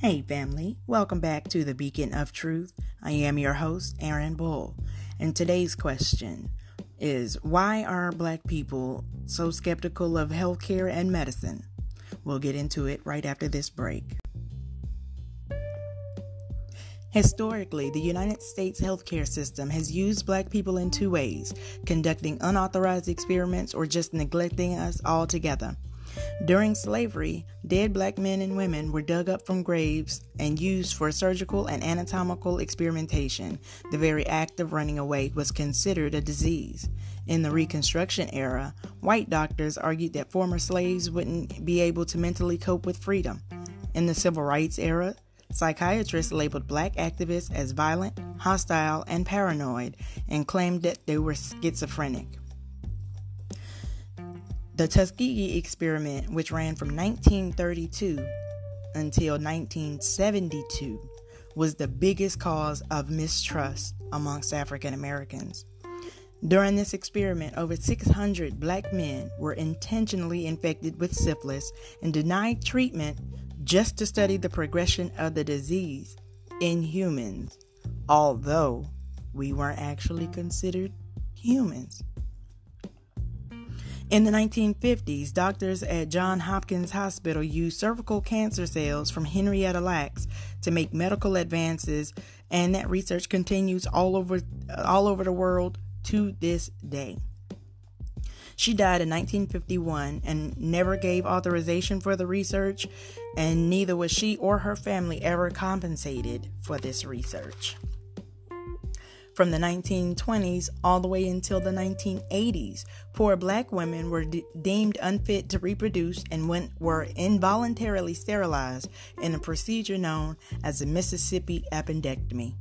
Hey, family, welcome back to the Beacon of Truth. I am your host, Aaron Bull, and today's question is why are black people so skeptical of healthcare and medicine? We'll get into it right after this break. Historically, the United States healthcare system has used black people in two ways conducting unauthorized experiments or just neglecting us altogether. During slavery, dead black men and women were dug up from graves and used for surgical and anatomical experimentation. The very act of running away was considered a disease. In the Reconstruction era, white doctors argued that former slaves wouldn't be able to mentally cope with freedom. In the Civil Rights era, psychiatrists labeled black activists as violent, hostile, and paranoid and claimed that they were schizophrenic. The Tuskegee experiment, which ran from 1932 until 1972, was the biggest cause of mistrust amongst African Americans. During this experiment, over 600 black men were intentionally infected with syphilis and denied treatment just to study the progression of the disease in humans, although we weren't actually considered humans. In the 1950s, doctors at Johns Hopkins Hospital used cervical cancer cells from Henrietta Lacks to make medical advances, and that research continues all over all over the world to this day. She died in 1951 and never gave authorization for the research, and neither was she or her family ever compensated for this research from the 1920s all the way until the 1980s. Poor black women were de- deemed unfit to reproduce and went, were involuntarily sterilized in a procedure known as the Mississippi appendectomy.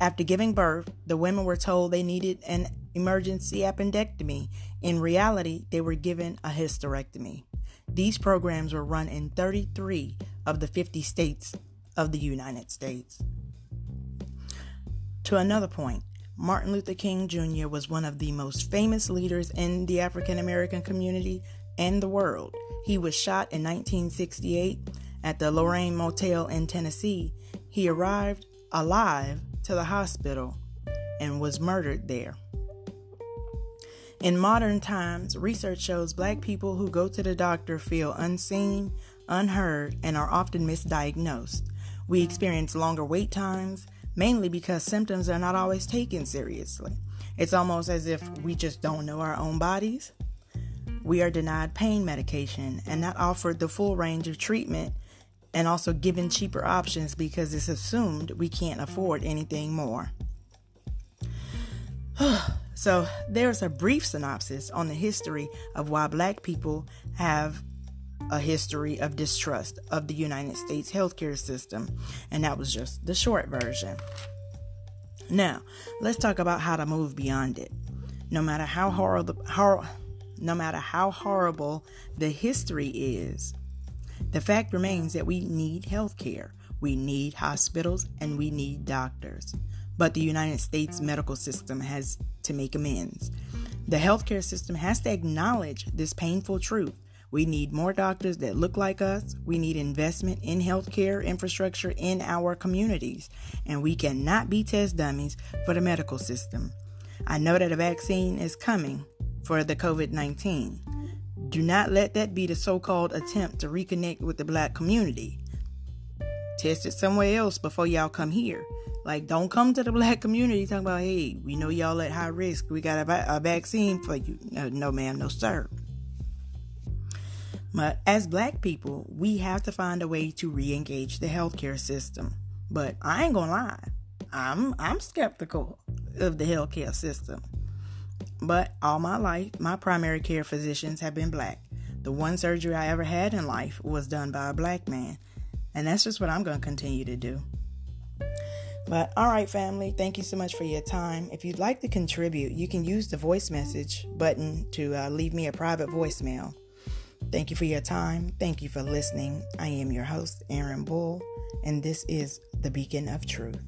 After giving birth, the women were told they needed an emergency appendectomy. In reality, they were given a hysterectomy. These programs were run in 33 of the 50 states of the United States. To another point, Martin Luther King Jr. was one of the most famous leaders in the African American community and the world. He was shot in 1968 at the Lorraine Motel in Tennessee. He arrived alive to the hospital and was murdered there. In modern times, research shows black people who go to the doctor feel unseen, unheard, and are often misdiagnosed. We experience longer wait times mainly because symptoms are not always taken seriously. It's almost as if we just don't know our own bodies. We are denied pain medication and not offered the full range of treatment and also given cheaper options because it's assumed we can't afford anything more. so, there's a brief synopsis on the history of why black people have a history of distrust of the United States healthcare system, and that was just the short version. Now, let's talk about how to move beyond it. No matter how horrible, hor- no matter how horrible the history is, the fact remains that we need healthcare, we need hospitals, and we need doctors. But the United States medical system has to make amends. The healthcare system has to acknowledge this painful truth we need more doctors that look like us. We need investment in healthcare infrastructure in our communities. And we cannot be test dummies for the medical system. I know that a vaccine is coming for the COVID 19. Do not let that be the so called attempt to reconnect with the black community. Test it somewhere else before y'all come here. Like, don't come to the black community talking about, hey, we know y'all at high risk. We got a, a vaccine for you. No, no, ma'am, no, sir. But as black people, we have to find a way to re-engage the healthcare system. But I ain't gonna lie, I'm I'm skeptical of the healthcare system. But all my life, my primary care physicians have been black. The one surgery I ever had in life was done by a black man. And that's just what I'm going to continue to do. But all right, family, thank you so much for your time. If you'd like to contribute, you can use the voice message button to uh, leave me a private voicemail. Thank you for your time. Thank you for listening. I am your host, Aaron Bull, and this is the Beacon of Truth.